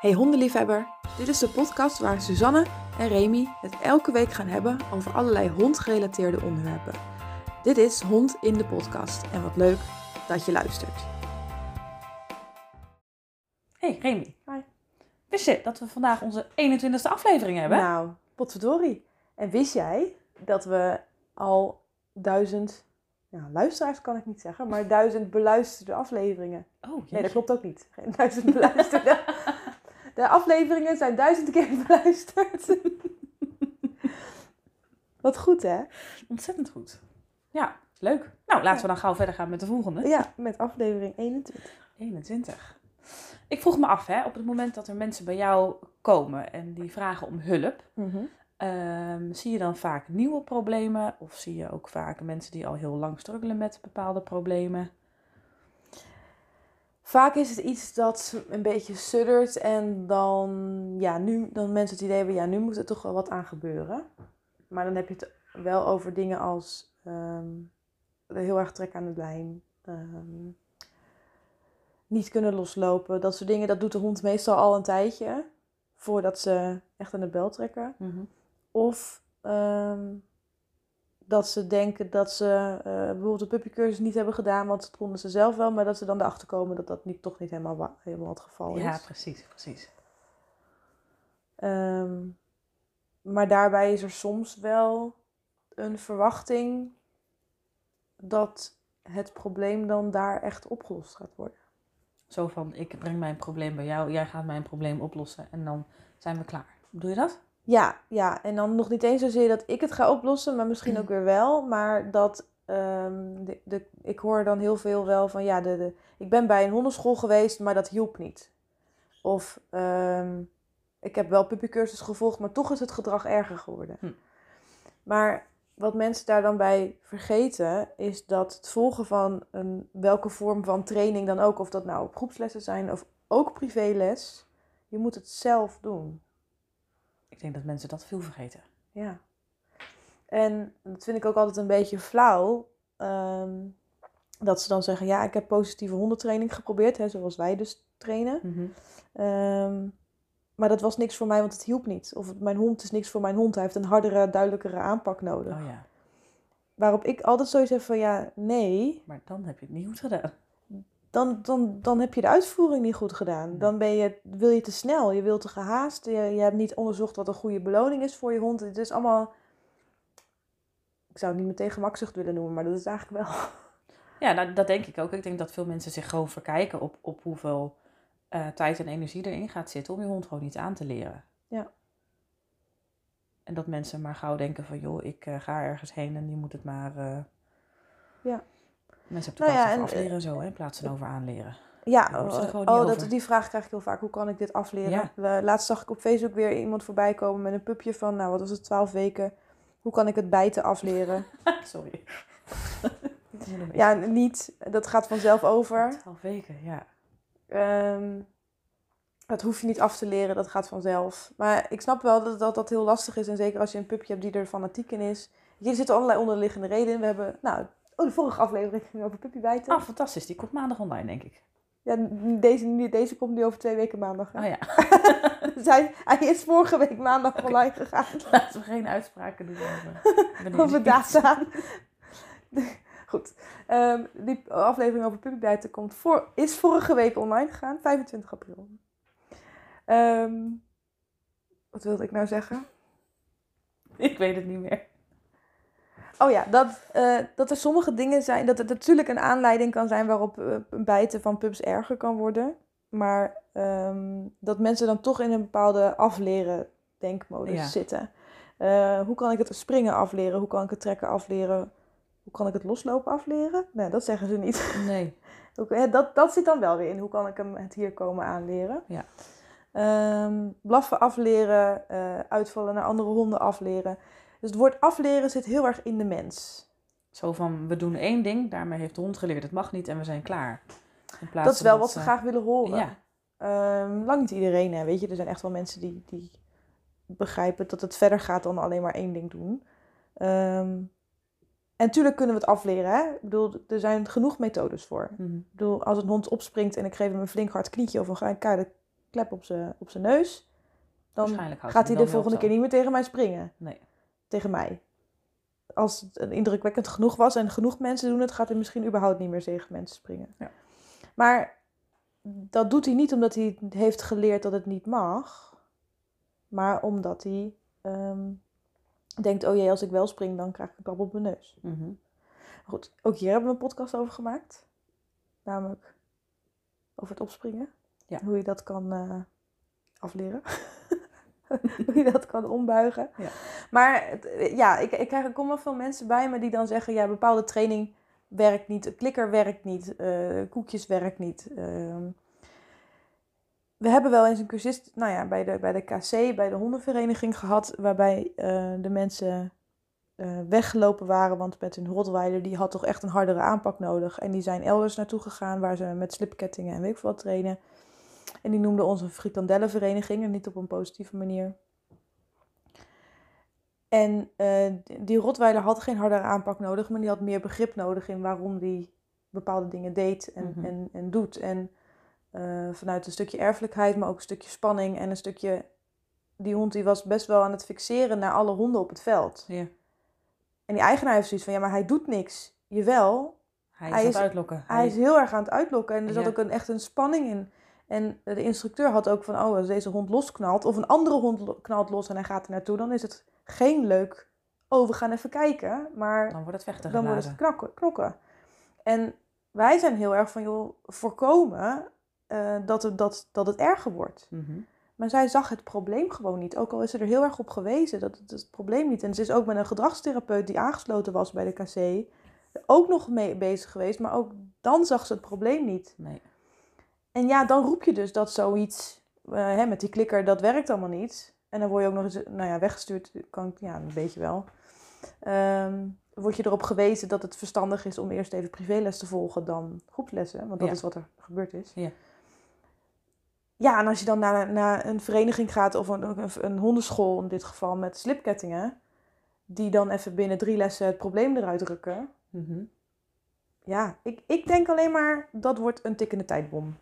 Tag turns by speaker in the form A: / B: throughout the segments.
A: Hey hondenliefhebber, dit is de podcast waar Suzanne en Remy het elke week gaan hebben over allerlei hondgerelateerde onderwerpen. Dit is Hond in de podcast en wat leuk dat je luistert.
B: Hey Remy,
A: Hi.
B: wist je dat we vandaag onze 21ste aflevering hebben?
A: Nou, potverdorie. En wist jij dat we al duizend, nou luisteraars kan ik niet zeggen, maar duizend beluisterde afleveringen.
B: oh,
A: Nee, dat klopt ook niet. Geen duizend beluisterde. De afleveringen zijn duizend keer beluisterd. Wat goed hè?
B: Ontzettend goed. Ja, leuk. Nou, laten we dan gauw verder gaan met de volgende.
A: Ja, met aflevering 21.
B: 21. Ik vroeg me af, hè, op het moment dat er mensen bij jou komen en die vragen om hulp, ehm, zie je dan vaak nieuwe problemen of zie je ook vaak mensen die al heel lang struggelen met bepaalde problemen?
A: Vaak is het iets dat een beetje suddert en dan, ja, nu, dan mensen het idee hebben, ja, nu moet er toch wel wat aan gebeuren. Maar dan heb je het wel over dingen als ehm, heel erg trek aan de lijn, ehm, niet kunnen loslopen, dat soort dingen. Dat doet de hond meestal al een tijdje voordat ze echt aan de bel trekken. Of ehm, dat ze denken dat ze eh, bijvoorbeeld de puppycursus niet hebben gedaan, want dat konden ze zelf wel, maar dat ze dan erachter komen dat dat niet, toch niet helemaal, helemaal het geval is.
B: Ja, precies, precies.
A: Ehm, maar daarbij is er soms wel een verwachting dat het probleem dan daar echt opgelost gaat worden.
B: Zo van, ik breng mijn probleem bij jou, jij gaat mijn probleem oplossen en dan zijn we klaar. Doe je dat?
A: Ja, ja, en dan nog niet eens zozeer dat ik het ga oplossen, maar misschien ook weer wel. Maar dat, ehm, de, de, ik hoor dan heel veel wel van, ja, de, de, ik ben bij een hondenschool geweest, maar dat hielp niet. Of, ehm, ik heb wel puppycursus gevolgd, maar toch is het gedrag erger geworden.
B: Hm.
A: Maar wat mensen daar dan bij vergeten, is dat het volgen van een, welke vorm van training dan ook, of dat nou op groepslessen zijn of ook privéles, je moet het zelf doen.
B: Ik denk dat mensen dat veel vergeten.
A: Ja. En dat vind ik ook altijd een beetje flauw. ehm, dat ze dan zeggen, ja, ik heb positieve hondentraining geprobeerd, hè, zoals wij dus trainen. Ehm, maar dat was niks voor mij, want het hielp niet. Of mijn hond is niks voor mijn hond. Hij heeft een hardere, duidelijkere aanpak nodig.
B: Oh ja,
A: Waarop ik altijd zoiets heb van, ja, nee.
B: maar dan heb je het niet goed gedaan.
A: Dan, dan, dan heb je de uitvoering niet goed gedaan. Dan ben je, wil je te snel, je wilt te gehaast. Je, je hebt niet onderzocht wat een goede beloning is voor je hond. Het is allemaal... Ik zou het niet meteen gemakzucht willen noemen, maar dat is eigenlijk wel.
B: Ja, nou, dat denk ik ook. Ik denk dat veel mensen zich gewoon verkijken op, op hoeveel eh, tijd en energie erin gaat zitten om je hond gewoon iets aan te leren.
A: Ja.
B: En dat mensen maar gauw denken van, joh, ik eh, ga ergens heen en die moet het maar... eh,
A: Ja.
B: Mensen hebben
A: Nou ja, en,
B: over afleren en zo, in plaats van over aanleren.
A: Ja, oh, oh, dat, die vraag krijg ik heel vaak. Hoe kan ik dit afleren?
B: Ja.
A: Laatst zag ik op Facebook weer iemand voorbij komen met een pupje van, nou wat was het, 12 weken. Hoe kan ik het bijten afleren?
B: Sorry.
A: ja, niet. Dat gaat vanzelf over.
B: Twaalf weken, ja.
A: Ehm, dat hoef je niet af te leren, dat gaat vanzelf. Maar ik snap wel dat, dat dat heel lastig is. En zeker als je een pupje hebt die er fanatiek in is. Hier zitten allerlei onderliggende redenen in. We hebben, nou, oh, de vorige aflevering ging over puppybijten.
B: Ah, fantastisch. Die komt maandag online, denk ik.
A: Ja, deze, deze komt nu over twee weken maandag.
B: Oh ja,
A: Dus hij, hij is vorige week maandag online gegaan.
B: laten we geen uitspraken doen over,
A: over data. Goed. Ehm, die aflevering over puppybijten komt voor, is vorige week online gegaan, 25 april. Ehm, wat wilde ik nou zeggen?
B: Ik weet het niet meer.
A: Oh ja, dat, eh, dat er sommige dingen zijn, dat het natuurlijk een aanleiding kan zijn waarop eh, bijten van pups erger kan worden. Maar ehm, dat mensen dan toch in een bepaalde afleren denkmodus
B: Ja.
A: zitten. Eh, hoe kan ik het springen afleren? Hoe kan ik het trekken afleren? Hoe kan ik het loslopen afleren? Nee, dat zeggen ze niet.
B: Nee.
A: Dat, dat zit dan wel weer in. Hoe kan ik hem het hier komen aanleren?
B: Ja.
A: Ehm, blaffen afleren, uitvallen naar andere honden afleren. Dus het woord afleren zit heel erg in de mens.
B: Zo van, we doen één ding, daarmee heeft de hond geleerd, het mag niet en we zijn klaar. In plaats
A: Dat is wel wat ze
B: ze-
A: graag willen horen.
B: Ja,
A: Ehm, lang niet iedereen, hè, weet je. Er zijn echt wel mensen die, die begrijpen dat het verder gaat dan alleen maar één ding doen. Ehm, En natuurlijk kunnen we het afleren. Hè? Ik bedoel, er zijn genoeg methodes voor.
B: Mhm.
A: Ik bedoel, als een hond opspringt en ik geef hem een flink hard knietje of een keiharde klep op zijn op zijn neus, dan gaat hij de volgende keer niet meer tegen mij springen.
B: Nee.
A: Tegen mij. Als het indrukwekkend genoeg was en genoeg mensen doen het, gaat hij misschien überhaupt niet meer tegen mensen springen.
B: Ja.
A: Maar dat doet hij niet omdat hij heeft geleerd dat het niet mag, maar omdat hij ehm, denkt: oh jee, als ik wel spring, dan krijg ik een klap op mijn neus.
B: Mhm.
A: Goed, ook hier hebben we een podcast over gemaakt. Namelijk over het opspringen.
B: Ja.
A: Hoe je dat kan eh, afleren. Hoe je dat kan ombuigen.
B: Ja.
A: Maar ja, ik, ik krijg, er komen veel mensen bij me die dan zeggen... ja, bepaalde training werkt niet. Klikker werkt niet. eh, koekjes werkt niet. ehm. we hebben wel eens een cursist nou ja, bij, de, bij de KC, bij de hondenvereniging gehad... waarbij eh, de mensen eh, weggelopen waren. Want met hun Rottweiler, die had toch echt een hardere aanpak nodig. En die zijn elders naartoe gegaan waar ze met slipkettingen en weet ik veel wat trainen. En die noemden ons een frikandellenvereniging en niet op een positieve manier. En eh, die Rottweiler had geen hardere aanpak nodig, maar die had meer begrip nodig in waarom die bepaalde dingen deed en,
B: Mhm.
A: en, en doet. En eh, vanuit een stukje erfelijkheid, maar ook een stukje spanning en een stukje... Die hond die was best wel aan het fixeren naar alle honden op het veld.
B: Ja.
A: En die eigenaar heeft zoiets van, ja, maar hij doet niks. Jawel,
B: Hij is
A: Hij
B: aan het uitlokken.
A: hij is heel erg aan het uitlokken. En er zat
B: Ja.
A: ook een, echt een spanning in. En de instructeur had ook van, oh, als deze hond losknalt... of een andere hond knalt los en hij gaat er naartoe... dan is het geen leuk, oh, we gaan even kijken. Maar
B: Dan wordt het vechten
A: dan wordt het knokken, knokken. En wij zijn heel erg van, joh, voorkomen eh, dat, het, dat, dat het erger wordt.
B: Mhm.
A: Maar zij zag het probleem gewoon niet. Ook al is ze er heel erg op gewezen dat het het probleem niet. En ze is ook met een gedragstherapeut die aangesloten was bij de KC ook nog mee bezig geweest. Maar ook dan zag ze het probleem niet.
B: Nee.
A: En ja, dan roep je dus dat zoiets eh, hè, met die klikker, dat werkt allemaal niet. En dan word je ook nog eens nou ja, weggestuurd. Kan, ik- ja, een beetje wel. Ehm, word je erop gewezen dat het verstandig is om eerst even privéles te volgen dan groepslessen. Want dat
B: Ja.
A: is wat er gebeurd is.
B: Ja.
A: Ja, en als je dan naar, naar een vereniging gaat of een, een, een hondenschool in dit geval met slipkettingen, die dan even binnen drie lessen het probleem eruit drukken.
B: Mhm.
A: Ja, ik, ik denk alleen maar dat wordt een tikkende tijdbom.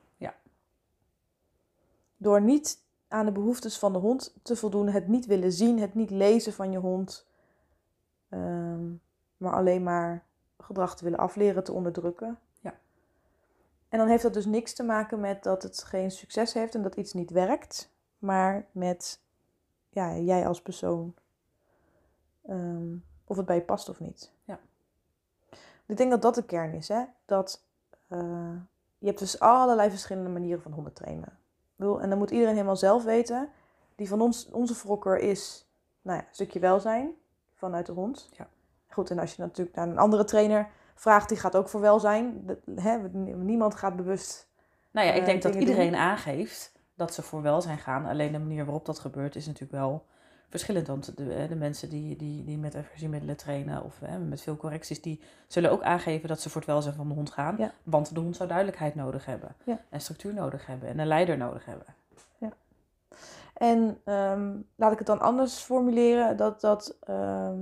A: Door niet aan de behoeftes van de hond te voldoen, het niet willen zien, het niet lezen van je hond, ehm, maar alleen maar gedrag te willen afleren, te onderdrukken.
B: Ja.
A: En dan heeft dat dus niks te maken met dat het geen succes heeft en dat iets niet werkt, maar met ja, jij als persoon. Ehm, of het bij je past of niet.
B: Ja.
A: Ik denk dat dat de kern is, hè? Dat eh, je hebt dus allerlei verschillende manieren van honden trainen. Bedoel, en dan moet iedereen helemaal zelf weten. Die van ons, onze vrokker is, nou ja, een stukje welzijn vanuit de hond.
B: Ja.
A: Goed, en als je natuurlijk naar een andere trainer vraagt, die gaat ook voor welzijn. Dat- hè, niemand gaat bewust.
B: Nou ja, ik
A: eh,
B: denk dat
A: dingen
B: iedereen
A: doen.
B: aangeeft dat ze voor welzijn gaan. Alleen de manier waarop dat gebeurt is natuurlijk wel verschillend. Want de, eh, de mensen die, die, die met aversiemiddelen trainen of eh, met veel correcties, die zullen ook aangeven dat ze voor het welzijn van de hond gaan.
A: Ja.
B: Want de hond zou duidelijkheid nodig hebben.
A: Ja.
B: En structuur nodig hebben. En een leider nodig hebben.
A: En ehm, laat ik het dan anders formuleren, dat, dat, ehm,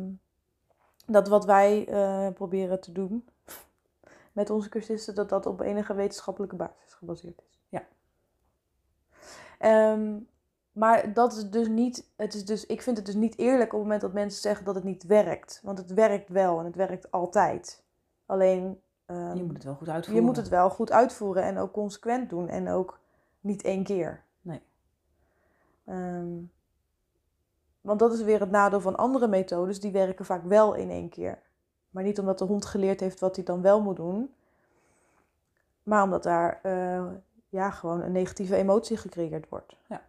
A: dat wat wij eh, proberen te doen met onze cursisten, dat dat op enige wetenschappelijke basis gebaseerd is.
B: Ja.
A: Ehm, maar dat is dus niet, het is dus, ik vind het dus niet eerlijk op het moment dat mensen zeggen dat het niet werkt. Want het werkt wel en het werkt altijd. Alleen, ehm,
B: je moet het wel goed uitvoeren.
A: je moet het wel goed uitvoeren en ook consequent doen en ook niet één keer.
B: Nee.
A: Ehm, want dat is weer het nadeel van andere methodes, die werken vaak wel in één keer. Maar niet omdat de hond geleerd heeft wat hij dan wel moet doen, maar omdat daar eh, ja, gewoon een negatieve emotie gecreëerd wordt.
B: Ja.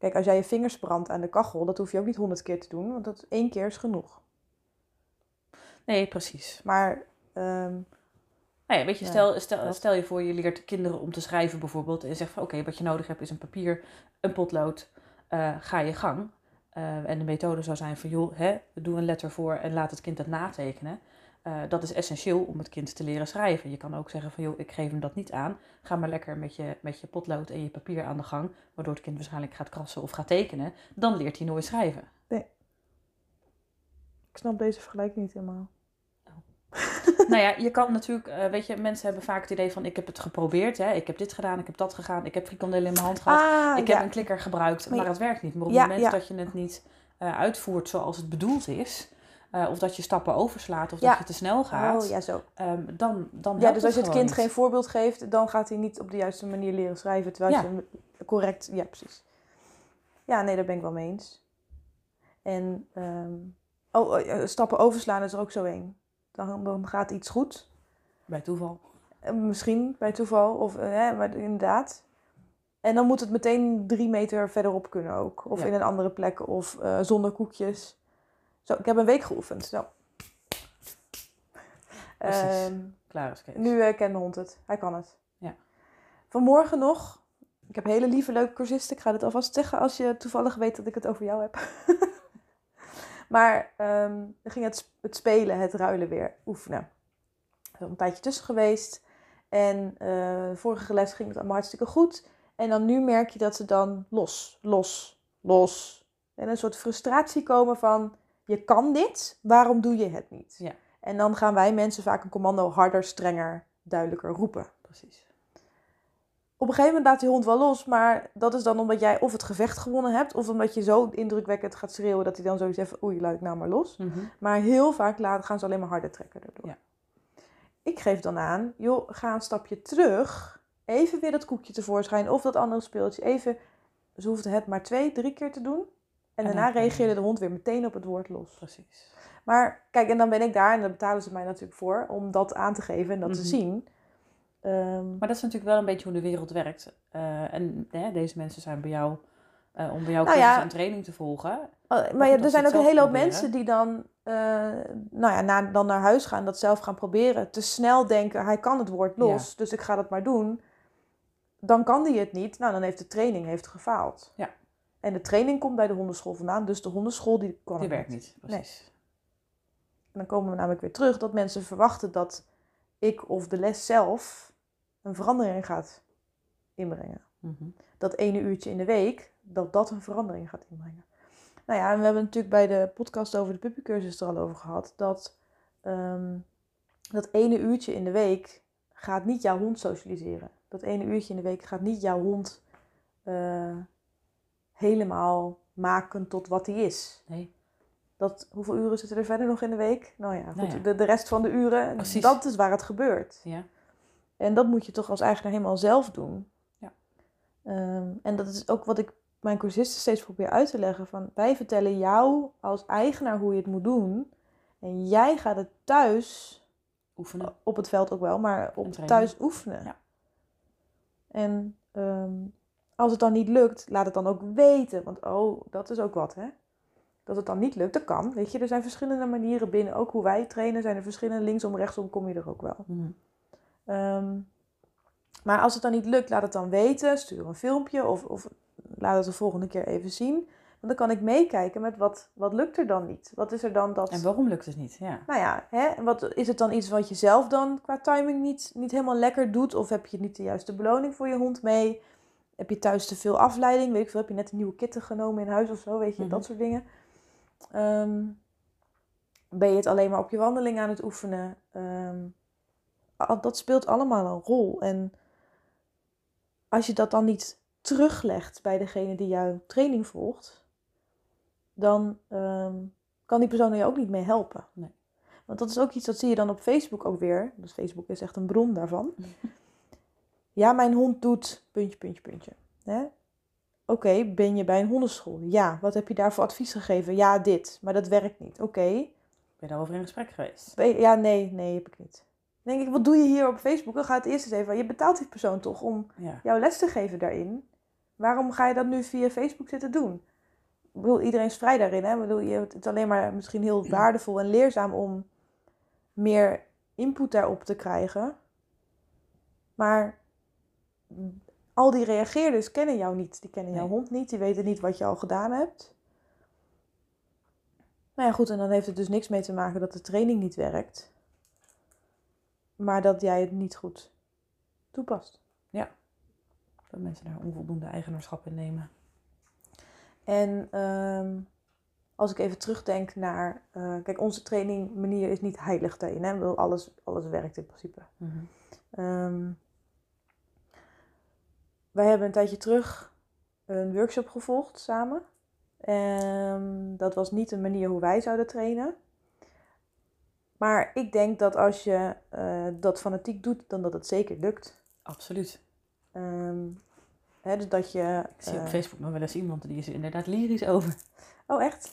A: Kijk, als jij je vingers brandt aan de kachel, dat hoef je ook niet honderd keer te doen, want dat één keer is genoeg.
B: Nee, precies.
A: Maar ehm,
B: Nou ja, weet je,
A: Ja,
B: stel, stel, stel je voor je leert kinderen om te schrijven bijvoorbeeld. En je zegt van oké, wat je nodig hebt is een papier, een potlood, eh, ga je gang. Eh, en de methode zou zijn van joh, hè, doe een letter voor en laat het kind dat natekenen. Eh, dat is essentieel om het kind te leren schrijven. Je kan ook zeggen van joh, ik geef hem dat niet aan. Ga maar lekker met je, met je potlood en je papier aan de gang. Waardoor het kind waarschijnlijk gaat krassen of gaat tekenen. Dan leert hij nooit schrijven.
A: ik snap deze vergelijking niet helemaal.
B: nou ja, je kan natuurlijk, uh, weet je, mensen hebben vaak het idee van ik heb het geprobeerd, hè. ik heb dit gedaan, ik heb dat gedaan, ik heb frikandellen in mijn hand gehad,
A: Ah,
B: ik
A: ja.
B: heb een klikker gebruikt, maar,
A: Maar-
B: het werkt niet. Maar op
A: Ja,
B: het moment
A: ja.
B: dat je het niet eh, uitvoert zoals het bedoeld is, eh, of dat je stappen overslaat, of
A: Ja.
B: dat je te snel gaat,
A: Oh, ja, zo.
B: ehm, dan, dan
A: Ja, dus als je het kind
B: niet.
A: geen voorbeeld geeft, dan gaat hij niet op de juiste manier leren schrijven. Terwijl
B: Ja.
A: je hem correct... Ja, precies. Ja, nee, daar ben ik wel mee eens. En ehm, oh, eh, stappen overslaan is er ook zo één. Dan, dan gaat iets goed.
B: Bij toeval.
A: Eh, Misschien bij toeval, of, eh, hè, maar inderdaad. En dan moet het meteen drie meter verderop kunnen ook. Of
B: Ja.
A: in een andere plek, of zonder koekjes. Zo, ik heb een week geoefend. Zo. Ehm,
B: Klaar is Kees.
A: nu eh, kent de hond het. Hij kan het.
B: Ja.
A: Vanmorgen nog. Ik heb hele lieve, leuke cursisten. Ik ga dit alvast zeggen als je toevallig weet dat ik het over jou heb. maar ehm dan ging het, het spelen, het ruilen weer oefenen. Er een tijdje tussen geweest. En eh, vorige les ging het allemaal hartstikke goed. En dan nu merk je dat ze dan los, los, los. En een soort frustratie komen van... Je kan dit, waarom doe je het niet?
B: Ja.
A: En dan gaan wij mensen vaak een commando harder, strenger, duidelijker roepen.
B: Precies.
A: Op een gegeven moment laat die hond wel los, maar dat is dan omdat jij of het gevecht gewonnen hebt, of omdat je zo indrukwekkend gaat schreeuwen dat hij dan zoiets heeft van oei, laat ik nou maar los.
B: Mhm.
A: Maar heel vaak laten, gaan ze alleen maar harder trekken daardoor.
B: Ja.
A: Ik geef dan aan, joh, ga een stapje terug, even weer dat koekje tevoorschijn of dat andere speeltje, even, ze hoefden het maar twee, drie keer te doen. En,
B: En
A: daarna
B: dan-
A: reageerde de hond weer meteen op het woord los.
B: Precies.
A: Maar kijk, en dan ben ik daar en daar betalen ze mij natuurlijk voor om dat aan te geven en dat te
B: Mhm.
A: zien. Ehm,
B: Maar dat is natuurlijk wel een beetje hoe de wereld werkt. Eh, en hè, deze mensen zijn bij jou eh, om bij jou
A: Nou ja.
B: en training te volgen.
A: Oh, maar ja, er zijn ook een hele hoop mensen die dan, eh, nou ja, na, dan naar huis gaan, dat zelf gaan proberen. Te snel denken, hij kan het woord los, dus ik ga dat maar doen. Dan kan hij het niet. Nou, dan heeft de training heeft gefaald.
B: Ja.
A: En de training komt bij de hondenschool vandaan, dus de hondenschool die kan
B: Die werkt niet. Precies.
A: En dan komen we namelijk weer terug dat mensen verwachten dat ik of de les zelf een verandering gaat inbrengen.
B: Mhm.
A: dat ene uurtje in de week, dat dat een verandering gaat inbrengen. Nou ja, en we hebben natuurlijk bij de podcast over de puppycursus er al over gehad, dat ehm, dat ene uurtje in de week gaat niet jouw hond socialiseren. Dat ene uurtje in de week gaat niet jouw hond eh, helemaal maken tot wat hij is.
B: Nee.
A: Dat, hoeveel uren zitten er verder nog in de week? Nou ja, goed,
B: Nou ja.
A: De, de rest van de uren,
B: Precies.
A: dat is waar het gebeurt.
B: Ja.
A: En dat moet je toch als eigenaar helemaal zelf doen.
B: Ja.
A: Ehm, en dat is ook wat ik mijn cursisten steeds probeer uit te leggen. Van, wij vertellen jou als eigenaar hoe je het moet doen. En jij gaat het thuis,
B: Oefenen.
A: op het veld ook wel, maar op thuis oefenen.
B: Ja.
A: En ehm, als het dan niet lukt, laat het dan ook weten. Want oh, dat is ook wat, hè. Dat het dan niet lukt, dat kan. Weet je, er zijn verschillende manieren binnen. Ook hoe wij trainen, zijn er verschillende. Linksom, rechtsom kom je er ook wel.
B: Mhm.
A: Ehm, maar als het dan niet lukt, laat het dan weten. Stuur een filmpje of, of laat het de volgende keer even zien. Want dan kan ik meekijken met wat, wat lukt er dan niet. Wat is er dan dat...
B: En waarom lukt het niet? Ja.
A: Nou ja, hè, wat, is het dan iets wat je zelf dan qua timing niet, niet helemaal lekker doet? Of heb je niet de juiste beloning voor je hond mee? Heb je thuis te veel afleiding? Weet ik veel, heb je net een nieuwe kitten genomen in huis of zo? Weet je,
B: Mhm.
A: dat soort dingen. Ehm, ben je het alleen maar op je wandeling aan het oefenen? Ehm, dat speelt allemaal een rol. En als je dat dan niet teruglegt bij degene die jouw training volgt, dan ehm, kan die persoon er je ook niet mee helpen.
B: Nee.
A: Want dat is ook iets, dat zie je dan op Facebook ook weer. Dus Facebook is echt een bron daarvan. ja, mijn hond doet puntje, puntje, puntje. Hè? Oké, ben je bij een hondenschool? Ja, wat heb je daar voor advies gegeven? Ja, dit, maar dat werkt niet. Oké,
B: Ben je daarover in gesprek geweest?
A: ja, nee, nee, heb ik niet. Dan denk ik, wat doe je hier op Facebook? Dan gaat het eerst eens even, je betaalt die persoon toch om
B: Ja.
A: jouw les te geven daarin. Waarom ga je dat nu via Facebook zitten doen? Ik bedoel, iedereen is vrij daarin. Hè? Ik bedoel, het is alleen maar misschien heel waardevol en leerzaam om meer input daarop te krijgen. Maar al die reageerders kennen jou niet. Die kennen jouw
B: Nee.
A: hond niet. Die weten niet wat je al gedaan hebt. Nou ja, goed. En dan heeft het dus niks mee te maken dat de training niet werkt. Maar dat jij het niet goed toepast.
B: Dat mensen daar onvoldoende eigenaarschap in nemen.
A: En ehm, als ik even terugdenk naar... eh, kijk, onze training manier is niet heilig daarin. Hè? Alles, alles werkt in principe. Ehm, wij hebben een tijdje terug een workshop gevolgd samen. En dat was niet een manier hoe wij zouden trainen. Maar ik denk dat als je eh, dat fanatiek doet, dan dat het zeker lukt.
B: Absoluut.
A: Ehm, hè, dus dat je...
B: Ik zie op
A: eh,
B: Facebook nog wel eens iemand die is er inderdaad lyrisch over.
A: oh, echt?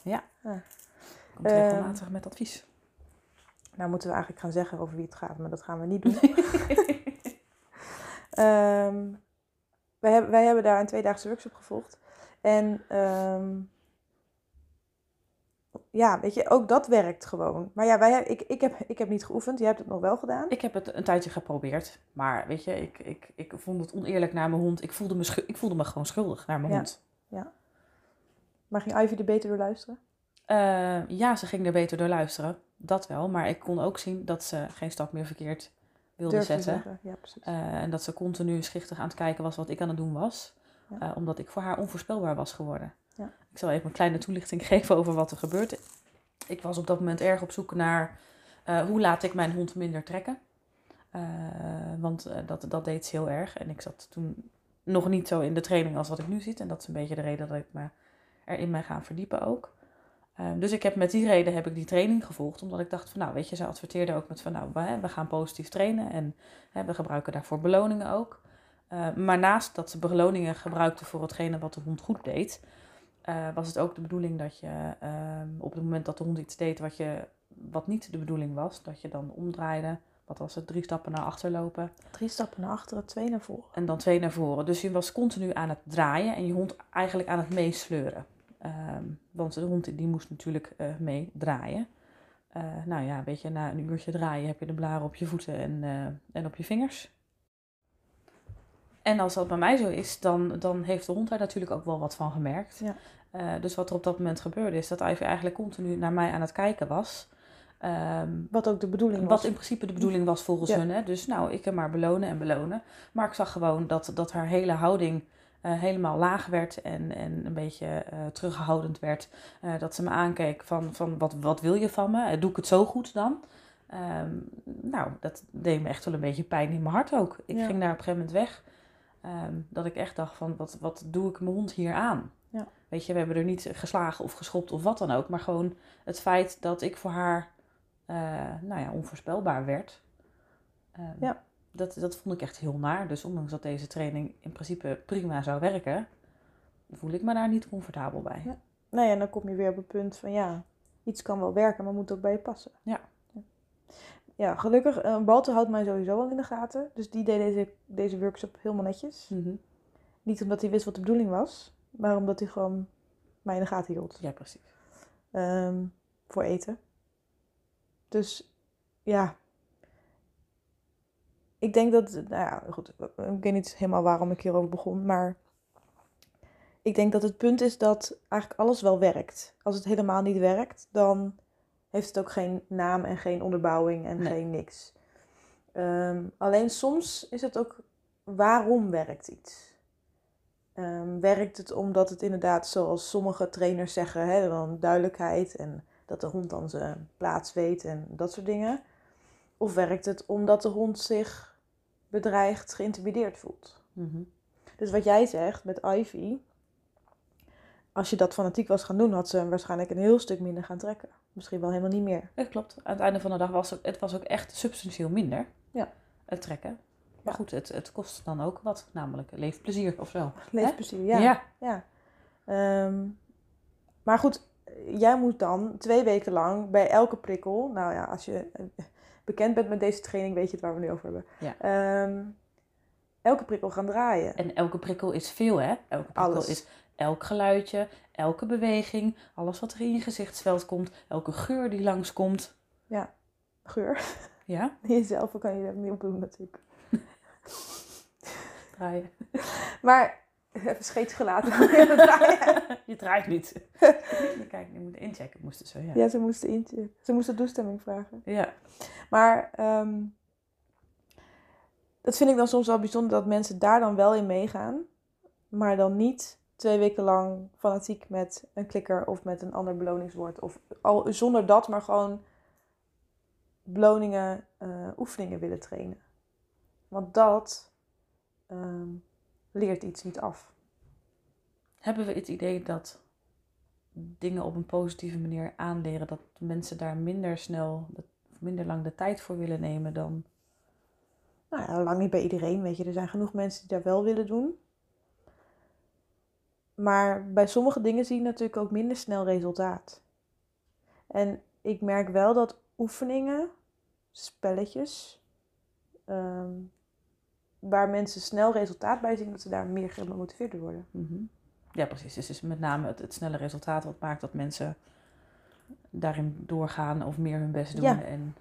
B: Komt
A: Ehm.
B: regelmatig met advies.
A: Nou moeten we eigenlijk gaan zeggen over wie het gaat, maar dat gaan we niet doen. Ehm, wij, hebben, wij hebben daar een tweedaagse workshop gevolgd. En ehm, ja, weet je, ook dat werkt gewoon. Maar ja, wij, ik, ik, heb, ik heb niet geoefend, jij hebt het nog wel gedaan.
B: Ik heb het een tijdje geprobeerd. Maar weet je, ik, ik, ik vond het oneerlijk naar mijn hond. Ik voelde me, ik voelde me gewoon schuldig naar mijn
A: Ja.
B: hond.
A: Maar ging Ivy er beter door luisteren?
B: Eh, ja, ze ging er beter door luisteren. Dat wel. Maar ik kon ook zien dat ze geen stap meer verkeerd wilde
A: Durf te
B: zetten.
A: Ja.
B: Eh, en dat ze continu schichtig aan het kijken was wat ik aan het doen was.
A: Ja.
B: Eh, omdat ik voor haar onvoorspelbaar was geworden.
A: Ja.
B: Ik zal even een kleine toelichting geven over wat er gebeurt. Ik was op dat moment erg op zoek naar eh, hoe laat ik mijn hond minder trekken. Want dat, dat deed ze heel erg. En ik zat toen nog niet zo in de training als wat ik nu zit. En dat is een beetje de reden dat ik me erin ben gaan verdiepen ook. Eh, dus ik heb met die reden heb ik die training gevolgd. Omdat ik dacht van nou weet je, ze adverteerde ook met van nou we, we gaan positief trainen. En hè, we gebruiken daarvoor beloningen ook. Eh, maar naast dat ze beloningen gebruikte voor hetgene wat de hond goed deed, eh, was het ook de bedoeling dat je ehm, op het moment dat de hond iets deed wat, je, wat niet de bedoeling was, dat je dan omdraaide. Wat was het? Drie stappen naar achter lopen
A: Drie stappen naar achteren, twee naar voren.
B: en dan twee naar voren. Dus je was continu aan het draaien en je hond eigenlijk aan het meesleuren. Ehm, want de hond die moest natuurlijk eh mee draaien. Eh, nou ja, weet je, na een uurtje draaien heb je de blaren op je voeten en, eh, en op je vingers. En als dat bij mij zo is, dan, dan heeft de hond daar natuurlijk ook wel wat van gemerkt.
A: Ja.
B: Dus wat er op dat moment gebeurde is dat Ivy eigenlijk continu naar mij aan het kijken was. Ehm,
A: Wat ook de bedoeling was.
B: wat in principe de bedoeling was volgens
A: Ja.
B: hun. Hè? Dus nou, ik heb maar belonen en belonen. Maar ik zag gewoon dat, dat haar hele houding eh, helemaal laag werd en, en een beetje eh, terughoudend werd. Eh, dat ze me aankeek van, van wat, wat wil je van me? Doe ik het zo goed dan? Ehm, nou, dat deed me echt wel een beetje pijn in mijn hart ook. Ik
A: Ja.
B: ging daar op een gegeven moment weg. ehm, dat ik echt dacht van, wat, wat doe ik mijn hond hier aan?
A: Ja.
B: Weet je, we hebben er niet geslagen of geschopt of wat dan ook. Maar gewoon het feit dat ik voor haar nou ja, onvoorspelbaar werd. Ehm,
A: Ja.
B: Dat, dat vond ik echt heel naar. Dus ondanks dat deze training in principe prima zou werken, voel ik me daar niet comfortabel bij.
A: Ja. Nou ja, en dan kom je weer op het punt van ja, iets kan wel werken, maar moet ook bij je passen.
B: Ja.
A: Ja, gelukkig, uh, houdt mij sowieso al in de gaten. Dus die deed deze, deze workshop helemaal netjes.
B: Mhm.
A: Niet omdat hij wist wat de bedoeling was, maar omdat hij gewoon mij in de gaten hield.
B: Ja, precies.
A: Ehm, voor eten. Dus ja. Ik denk dat, nou ja, goed, ik weet niet helemaal waarom ik hierover begon, maar ik denk dat het punt is dat eigenlijk alles wel werkt. Als het helemaal niet werkt, dan heeft het ook geen naam en geen onderbouwing en
B: Nee.
A: geen niks. Ehm, alleen soms is het ook waarom werkt iets. Ehm, werkt het omdat het inderdaad, zoals sommige trainers zeggen, hè, dan duidelijkheid en dat de hond dan zijn plaats weet en dat soort dingen? Of werkt het omdat de hond zich bedreigd, geïntimideerd voelt?
B: Mhm.
A: Dus wat jij zegt met Ivy, als je dat fanatiek was gaan doen, had ze waarschijnlijk een heel stuk minder gaan trekken. Misschien wel helemaal niet meer.
B: Dat klopt. Aan het einde van de dag was het, het was ook echt substantieel minder.
A: Ja.
B: Het trekken. Maar
A: Ja.
B: goed, het, het kost dan ook wat. Namelijk leefplezier of zo.
A: Leefplezier, ja.
B: ja.
A: Ja. Ehm, maar goed, jij moet dan twee weken lang bij elke prikkel, nou ja, als je bekend bent met deze training, weet je het waar we nu over hebben.
B: Ja.
A: Ehm, elke prikkel gaan draaien.
B: En elke prikkel is veel, hè? Elke prikkel
A: Alles.
B: is elk geluidje, elke beweging, alles wat er in je gezichtsveld komt, elke geur die langskomt.
A: Geur.
B: Ja,
A: Jezelf kan je dat niet opdoen natuurlijk.
B: draaien.
A: Maar, even scheet gelaten.
B: Je draait niet. Kijk, je moet inchecken, moesten ze, ja.
A: ja, ze moesten, in, ze moesten toestemming vragen.
B: Ja,
A: Maar ehm, dat vind ik dan soms wel bijzonder dat mensen daar dan wel in meegaan, maar dan niet twee weken lang fanatiek met een klikker of met een ander beloningswoord. Of al zonder dat, maar gewoon beloningen, uh, oefeningen willen trainen. Want dat ehm, leert iets niet af.
B: Hebben we het idee dat dingen op een positieve manier aanleren, dat mensen daar minder snel, minder lang de tijd voor willen nemen dan.
A: Nou ja, lang niet bij iedereen, weet je. Er zijn genoeg mensen die daar wel willen doen. Maar bij sommige dingen zie je natuurlijk ook minder snel resultaat. En ik merk wel dat oefeningen, spelletjes, ehm, waar mensen snel resultaat bij zien, dat ze daar meer gemotiveerd door worden.
B: Mhm. Ja, precies. Dus is met name het, het, snelle resultaat wat maakt dat mensen daarin doorgaan of meer hun best doen. Ja. En...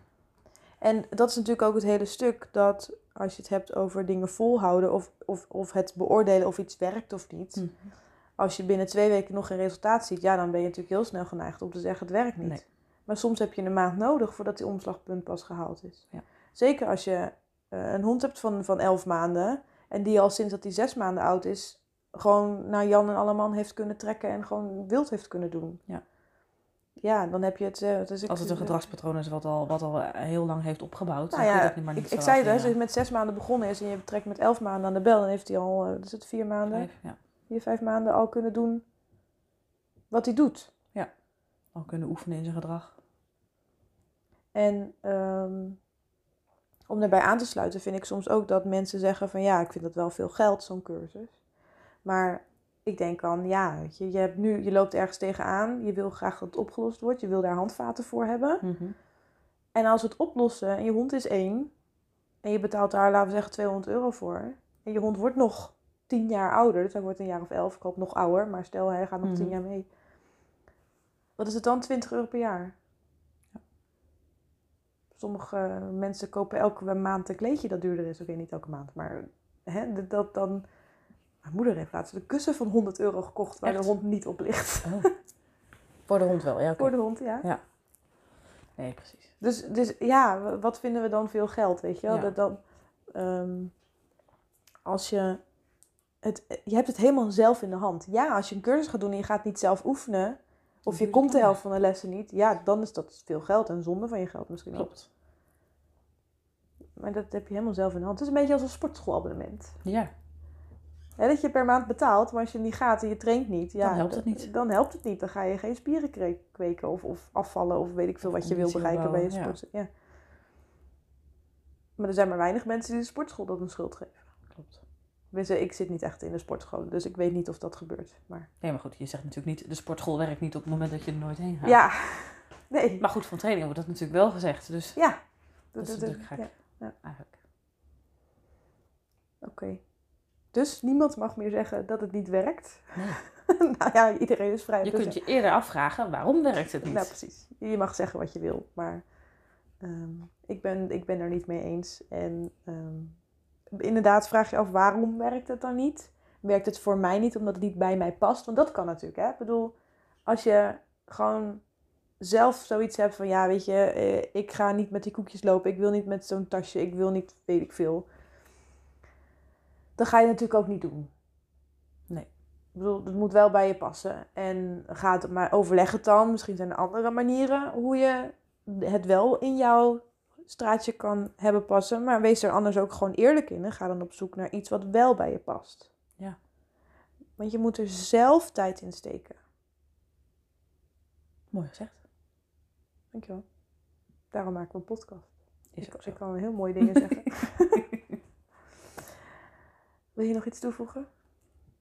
A: en dat is natuurlijk ook het hele stuk dat als je het hebt over dingen volhouden of, of, of het beoordelen of iets werkt of niet. Mhm. Als je binnen twee weken nog geen resultaat ziet, ja, dan ben je natuurlijk heel snel geneigd om te zeggen het werkt niet. Maar soms heb je een maand nodig voordat die omslagpunt pas gehaald is. Ja. Zeker als je een hond hebt van, van elf maanden en die al sinds dat hij zes maanden oud is, gewoon naar Jan en Alleman heeft kunnen trekken en gewoon wild heeft kunnen doen. Ja, ja dan heb je het. Uh,
B: dus Als het een gedragspatroon is wat al, wat al heel lang heeft opgebouwd.
A: Nou ja, ik, maar niet ik, ik zei het, als hij met zes maanden begonnen is en je trekt met elf maanden aan de bel, dan heeft hij al, is het vier maanden, vijf, ja. vier, vijf maanden al kunnen doen wat hij doet.
B: Ja, al kunnen oefenen in zijn gedrag.
A: En um, om daarbij aan te sluiten vind ik soms ook dat mensen zeggen van ja, ik vind dat wel veel geld, zo'n cursus. Maar ik denk dan, ja, je, je, hebt nu, je loopt ergens tegenaan, je wil graag dat het opgelost wordt, je wil daar handvaten voor hebben. Mhm. En als we het oplossen en je hond is één en je betaalt daar, laten we zeggen, 200 euro voor. En je hond wordt nog tien jaar ouder, dus hij wordt een jaar of elf, ik hoop nog ouder, maar stel hij gaat nog tien mhm. jaar mee. Wat is het dan? 20 euro per jaar. Sommige mensen kopen elke maand een kleedje dat duurder is. Oké, niet elke maand, maar hè, dat dan... Mijn moeder heeft laatst een kussen van 100 euro gekocht waar de hond niet op ligt. Oh.
B: Voor de hond wel, ja.
A: Voor de hond, ja.
B: Ja. Nee, precies.
A: Dus, dus ja, wat vinden we dan veel geld, weet je wel? Dat dan, ehm, als je het, je hebt het helemaal zelf in de hand. Ja, als je een cursus gaat doen en je gaat niet zelf oefenen, of je komt de helft van de lessen niet, ja, dan is dat veel geld en zonde van je geld misschien Klopt. Maar dat heb je helemaal zelf in de hand. Het is een beetje als een sportschoolabonnement. Ja. dat je per maand betaalt, maar als je niet gaat en je traint niet, ja,
B: dan helpt het niet.
A: Dan helpt het niet. Dan ga je geen spieren kweken of, of afvallen of weet ik veel wat je wil bereiken bij je sport. Ja. Maar er zijn maar weinig mensen die de sportschool dat een schuld geven. Ik zit niet echt in de sportschool, dus ik weet niet of dat gebeurt. Maar...
B: Nee, maar goed, je zegt natuurlijk niet, de sportschool werkt niet op het moment dat je er nooit heen gaat.
A: Ja, nee.
B: Maar goed, van training wordt dat natuurlijk wel gezegd, dus...
A: Ja.
B: Dat, is natuurlijk gek, ja, ja. eigenlijk.
A: Oké. Dus niemand mag meer zeggen dat het niet werkt. Nee. nou ja, iedereen is vrij.
B: Je kunt je eerder afvragen, waarom werkt het niet?
A: Nou, precies. Je mag zeggen wat je wil, maar ehm, ik, ben, ik ben er niet mee eens. En ehm, inderdaad vraag je af waarom werkt het dan niet? Werkt het voor mij niet omdat het niet bij mij past? Want dat kan natuurlijk. Hè? Ik bedoel, als je gewoon zelf zoiets hebt van ja, weet je, eh, ik ga niet met die koekjes lopen, ik wil niet met zo'n tasje, ik wil niet, weet ik veel. Dan ga je natuurlijk ook niet doen. Nee. Ik bedoel, het moet wel bij je passen. En ga maar overleg het dan. Misschien zijn er andere manieren hoe je het wel in jouw straatje kan hebben passen. Maar wees er anders ook gewoon eerlijk in. En ga dan op zoek naar iets wat wel bij je past. Ja. Want je moet er zelf tijd in steken.
B: Mooi gezegd.
A: Dankjewel. Daarom maken we een podcast. Is ik, ik kan heel mooie dingen zeggen. Wil je nog iets toevoegen?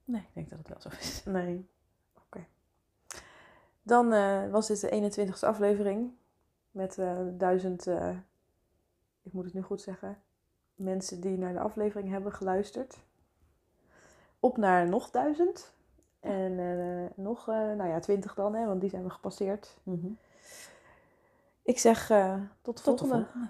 B: Nee, ik denk dat het wel zo is.
A: Nee. Oké. Dan uh, was dit de 21ste aflevering. Met uh, duizend uh, ik moet het nu goed zeggen, mensen die naar de aflevering hebben geluisterd. Op naar nog duizend. En uh, nog, uh, nou ja, twintig dan, hè, want die zijn we gepasseerd. Mm -hmm. Ik zeg uh, tot de tot volgende. De volgende.